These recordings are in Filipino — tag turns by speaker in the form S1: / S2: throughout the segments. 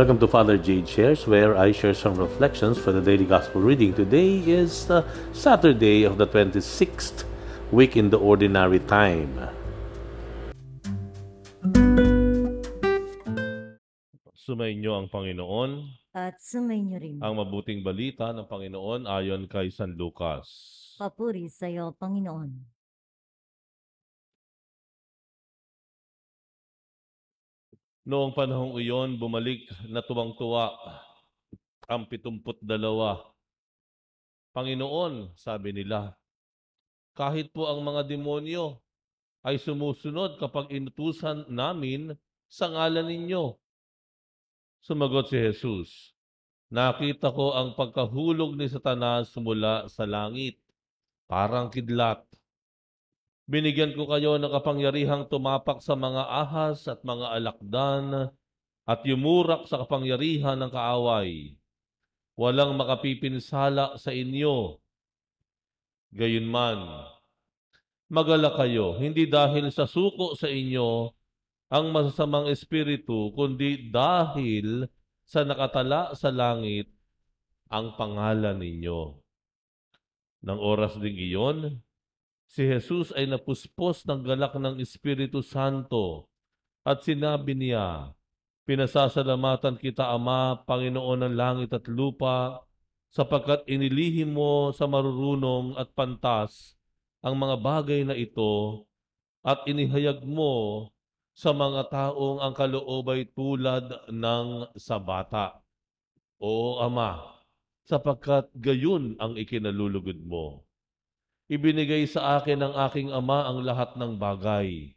S1: Welcome to Father Jade Shares, where I share some reflections for the daily gospel reading. Today is uh, Saturday of the 26th week in the ordinary time.
S2: Sumainyo ang Panginoon,
S3: at sumainyo rin.
S2: ang mabuting balita ng Panginoon ayon kay San Lucas.
S3: Papuri sa iyo, Panginoon.
S2: Noong panahong iyon, bumalik na tuwang-tuwa ang pitumput dalawa. Panginoon, sabi nila, kahit po ang mga demonyo ay sumusunod kapag inutusan namin sa ngalan ninyo. Sumagot si Jesus, nakita ko ang pagkahulog ni Satanas mula sa langit, parang kidlat. Binigyan ko kayo ng kapangyarihang tumapak sa mga ahas at mga alakdan at yumurak sa kapangyarihan ng kaaway. Walang makapipinsala sa inyo. Gayunman, magala kayo, hindi dahil sa suko sa inyo ang masasamang espiritu, kundi dahil sa nakatala sa langit ang pangalan ninyo. Nang oras ding iyon, si Jesus ay napuspos ng galak ng Espiritu Santo at sinabi niya, Pinasasalamatan kita, Ama, Panginoon ng langit at lupa, sapagkat inilihim mo sa marurunong at pantas ang mga bagay na ito at inihayag mo sa mga taong ang kaloob ay tulad ng sa bata. Oo, Ama, sapagkat gayon ang ikinalulugod mo. Ibinigay sa akin ng aking ama ang lahat ng bagay.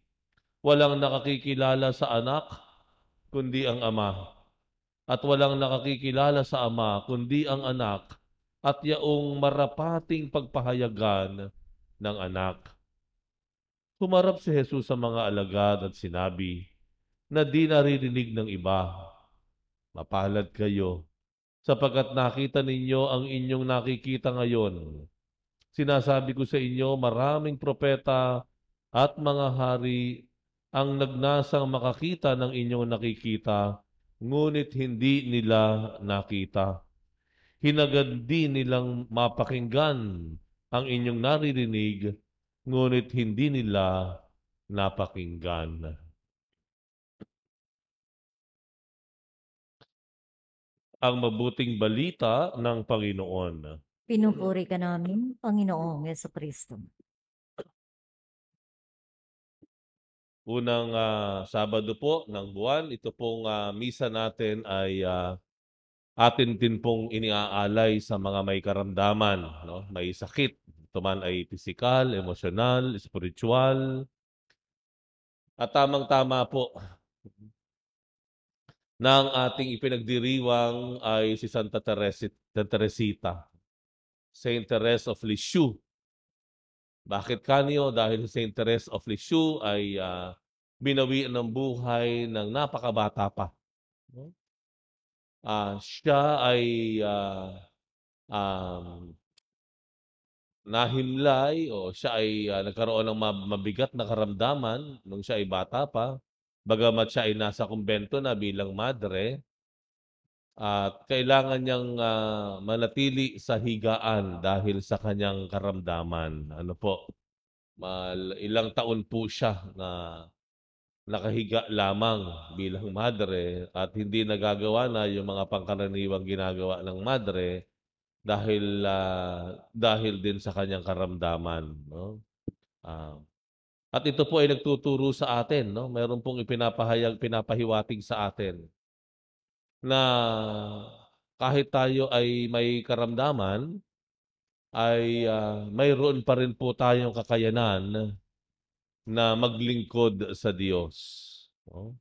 S2: Walang nakakikilala sa anak, kundi ang ama. At walang nakakikilala sa ama, kundi ang anak, at yaong marapating pagpahayagan ng anak. Humarap si Jesus sa mga alagad at sinabi, na di naririnig ng iba. Mapalad kayo, sapagkat nakita ninyo ang inyong nakikita ngayon. Sinasabi ko sa inyo, maraming propeta at mga hari ang nagnasang makakita ng inyong nakikita, ngunit hindi nila nakita. Hinagad din nilang mapakinggan ang inyong naririnig, ngunit hindi nila napakinggan. Ang mabuting balita ng Panginoon.
S3: Pinupuri ka namin, Panginoong Yeso Kristo.
S2: Unang ah, Sabado po ng buwan, ito pong ah, misa natin ay ah, atin din pong iniaalay sa mga may karamdaman, no? may sakit. Ito man ay pisikal, emosyonal, spiritual. At tamang-tama po ng ating ipinagdiriwang ay si Santa Teresita, Teresita, Saint Therese of Lisieux. Bakit kanyo? Dahil si Saint Therese of Lisieux ay ah, binawi ng buhay ng napakabata pa. Ah, siya ay ah, um, nahimlay o siya ay ah, nagkaroon ng mab- mabigat na karamdaman nung siya ay bata pa. Bagamat siya ay nasa kumbento na bilang madre, at kailangan niyang ah, manatili sa higaan dahil sa kanyang karamdaman. Ano po? Mal, ilang taon po siya na nakahiga lamang bilang madre at hindi nagagawa na yung mga pangkaraniwang ginagawa ng madre dahil ah, dahil din sa kanyang karamdaman, no? Ah, at ito po ay nagtuturo sa atin, no? Meron pong ipinapahayag, pinapahiwatig sa atin na kahit tayo ay may karamdaman, ay ah, mayroon pa rin po tayong kakayanan na maglingkod sa Diyos. no?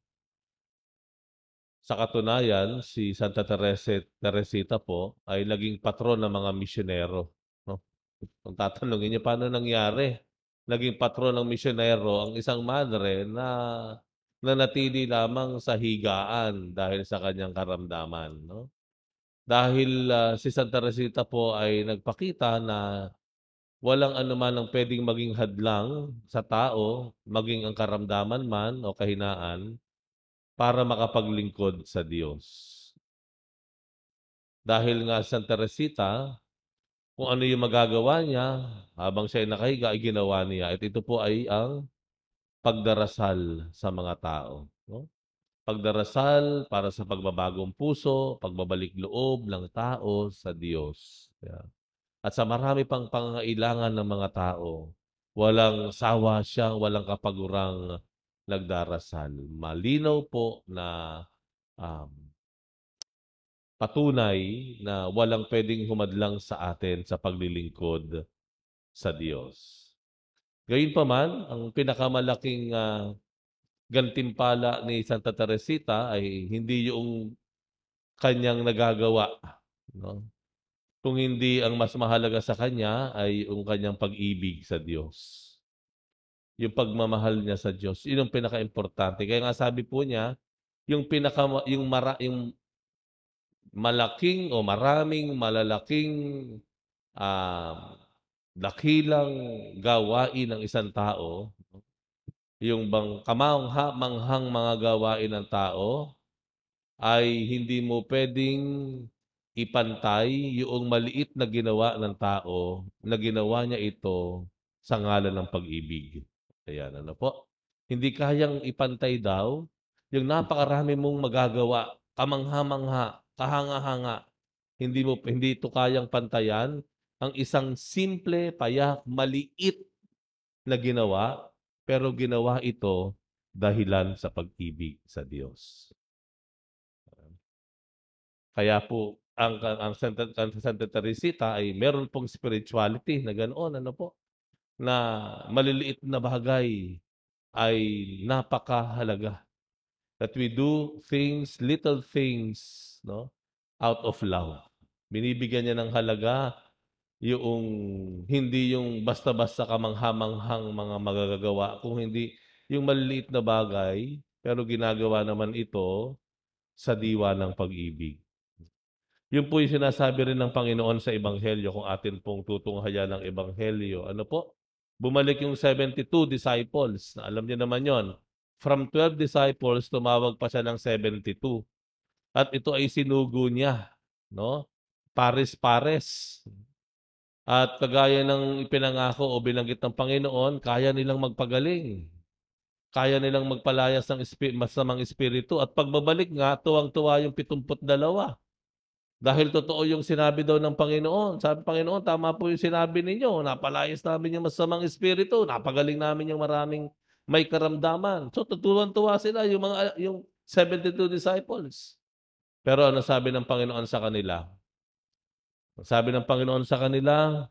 S2: Sa katunayan, si Santa Teresa, Teresita po ay naging patron ng mga misyonero. No? Kung tatanungin niyo, paano nangyari? Naging patron ng misyonero ang isang madre na nanatili lamang sa higaan dahil sa kanyang karamdaman. No? Dahil ah, si Santa Teresita po ay nagpakita na walang anuman ang pwedeng maging hadlang sa tao, maging ang karamdaman man o kahinaan, para makapaglingkod sa Diyos. Dahil nga Santa Teresita, kung ano yung magagawa niya habang siya ay nakahiga, ay ginawa niya. At ito po ay ang pagdarasal sa mga tao. No? Pagdarasal para sa pagbabagong puso, pagbabalik loob ng tao sa Diyos. Yeah. At sa marami pang pangailangan ng mga tao, walang sawa siyang, walang kapagurang nagdarasal. Malinaw po na um, patunay na walang pwedeng humadlang sa atin sa paglilingkod sa Diyos. Gayunpaman, ang pinakamalaking uh, gantimpala ni Santa Teresita ay hindi yung kanyang nagagawa. No? Kung hindi ang mas mahalaga sa kanya ay yung kanyang pag-ibig sa Diyos. Yung pagmamahal niya sa Diyos. Yun ang pinaka-importante. Kaya nga sabi po niya, yung pinaka yung mara, yung malaking o maraming malalaking uh, dakilang gawain ng isang tao, yung bang kamangha-manghang mga gawain ng tao, ay hindi mo pwedeng ipantay yung maliit na ginawa ng tao na ginawa niya ito sa ngalan ng pag-ibig. Ayan, ano po? Hindi kayang ipantay daw yung napakarami mong magagawa, kamangha-mangha, kahanga-hanga. Hindi mo hindi ito kayang pantayan ang isang simple, payak, maliit na ginawa, pero ginawa ito dahilan sa pag-ibig sa Diyos. Kaya po, ang, ang Santa, ang Santa Teresita ay meron pong spirituality na ganoon, ano po, na maliliit na bagay ay napakahalaga. That we do things, little things, no, out of love. Binibigyan niya ng halaga yung hindi yung basta-basta kamanghamanghang mga magagagawa, kung hindi yung maliliit na bagay, pero ginagawa naman ito sa diwa ng pag-ibig. Yun po yung sinasabi rin ng Panginoon sa Ebanghelyo kung atin pong tutunghayan ng Ebanghelyo. Ano po? Bumalik yung 72 disciples. Na alam niyo naman yon. From 12 disciples, tumawag pa siya ng 72. At ito ay sinugo niya. No? Pares-pares. At kagaya ng ipinangako o binanggit ng Panginoon, kaya nilang magpagaling. Kaya nilang magpalayas ng masamang espiritu. At pagbabalik nga, tuwang-tuwa yung 72. Dahil totoo yung sinabi daw ng Panginoon. Sabi Panginoon, tama po yung sinabi ninyo. Napalayas namin yung masamang espiritu. Napagaling namin yung maraming may karamdaman. So, tutuwan-tuwa sila yung mga yung 72 disciples. Pero ano sabi ng Panginoon sa kanila? Sabi ng Panginoon sa kanila,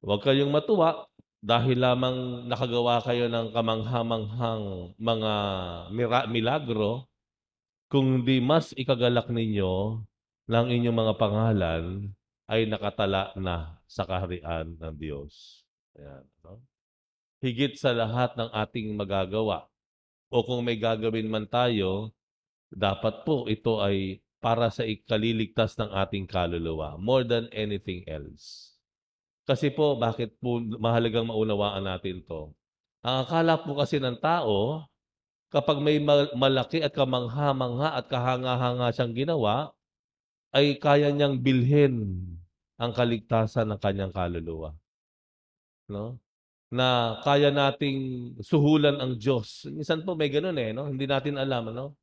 S2: huwag kayong matuwa dahil lamang nakagawa kayo ng kamanghamanghang mga milagro, kung di mas ikagalak ninyo ng inyong mga pangalan ay nakatala na sa kaharian ng Diyos. Ayan, no? Higit sa lahat ng ating magagawa. O kung may gagawin man tayo, dapat po ito ay para sa ikaliligtas ng ating kaluluwa more than anything else. Kasi po, bakit po mahalagang maunawaan natin to? Ang akala po kasi ng tao, kapag may malaki at kamangha-mangha at kahanga-hanga siyang ginawa, ay kaya niyang bilhin ang kaligtasan ng kanyang kaluluwa. No? Na kaya nating suhulan ang Diyos. Minsan po may ganun eh, no? Hindi natin alam, no?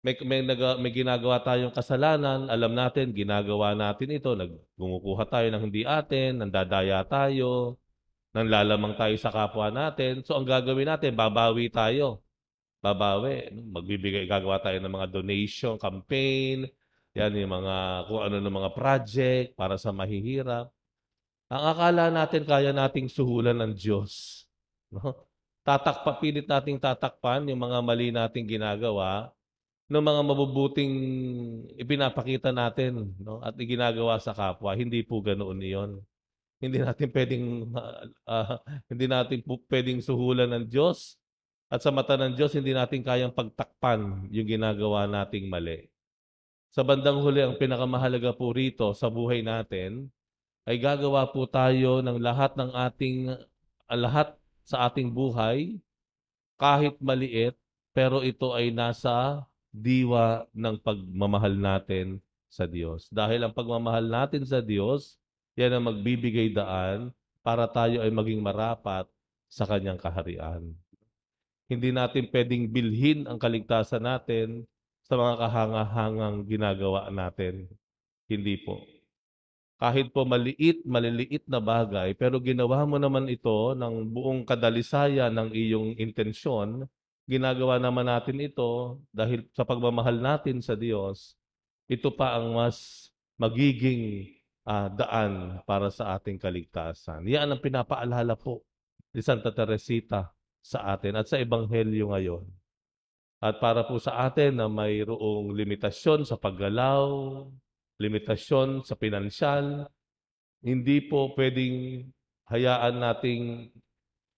S2: May, may, nag, may ginagawa tayong kasalanan, alam natin, ginagawa natin ito, nagkumukuha tayo ng hindi atin, nandadaya tayo, nanlalamang tayo sa kapwa natin. So, ang gagawin natin, babawi tayo. Babawi. Magbibigay, gagawa tayo ng mga donation, campaign, yan yung mga, kung ano ng mga project para sa mahihirap. Ang akala natin, kaya nating suhulan ng Diyos. No? Tatakpa, pilit nating tatakpan yung mga mali nating ginagawa ng mga mabubuting ipinapakita natin no? at iginagawa sa kapwa. Hindi po ganoon iyon. Hindi natin pwedeng uh, hindi natin po pwedeng suhulan ng Diyos at sa mata ng Diyos hindi natin kayang pagtakpan yung ginagawa nating mali. Sa bandang huli ang pinakamahalaga po rito sa buhay natin ay gagawa po tayo ng lahat ng ating lahat sa ating buhay kahit maliit pero ito ay nasa diwa ng pagmamahal natin sa Diyos. Dahil ang pagmamahal natin sa Diyos, yan ang magbibigay daan para tayo ay maging marapat sa kanyang kaharian. Hindi natin pwedeng bilhin ang kaligtasan natin sa mga kahanga-hangang ginagawa natin. Hindi po. Kahit po maliit, maliliit na bagay, pero ginawa mo naman ito ng buong kadalisaya ng iyong intensyon, ginagawa naman natin ito dahil sa pagmamahal natin sa Diyos, ito pa ang mas magiging ah, daan para sa ating kaligtasan. Yan ang pinapaalala po ni Santa Teresita sa atin at sa Ebanghelyo ngayon. At para po sa atin na mayroong limitasyon sa paggalaw, limitasyon sa pinansyal, hindi po pwedeng hayaan nating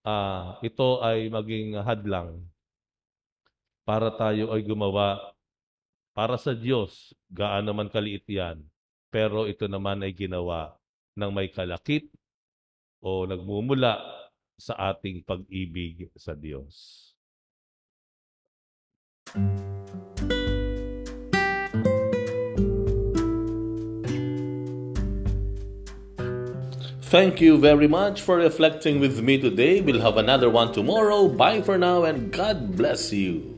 S2: ah, ito ay maging hadlang para tayo ay gumawa para sa Diyos, gaano man kaliit yan, pero ito naman ay ginawa ng may kalakip o nagmumula sa ating pag-ibig sa Diyos.
S1: Thank you very much for reflecting with me today. We'll have another one tomorrow. Bye for now and God bless you.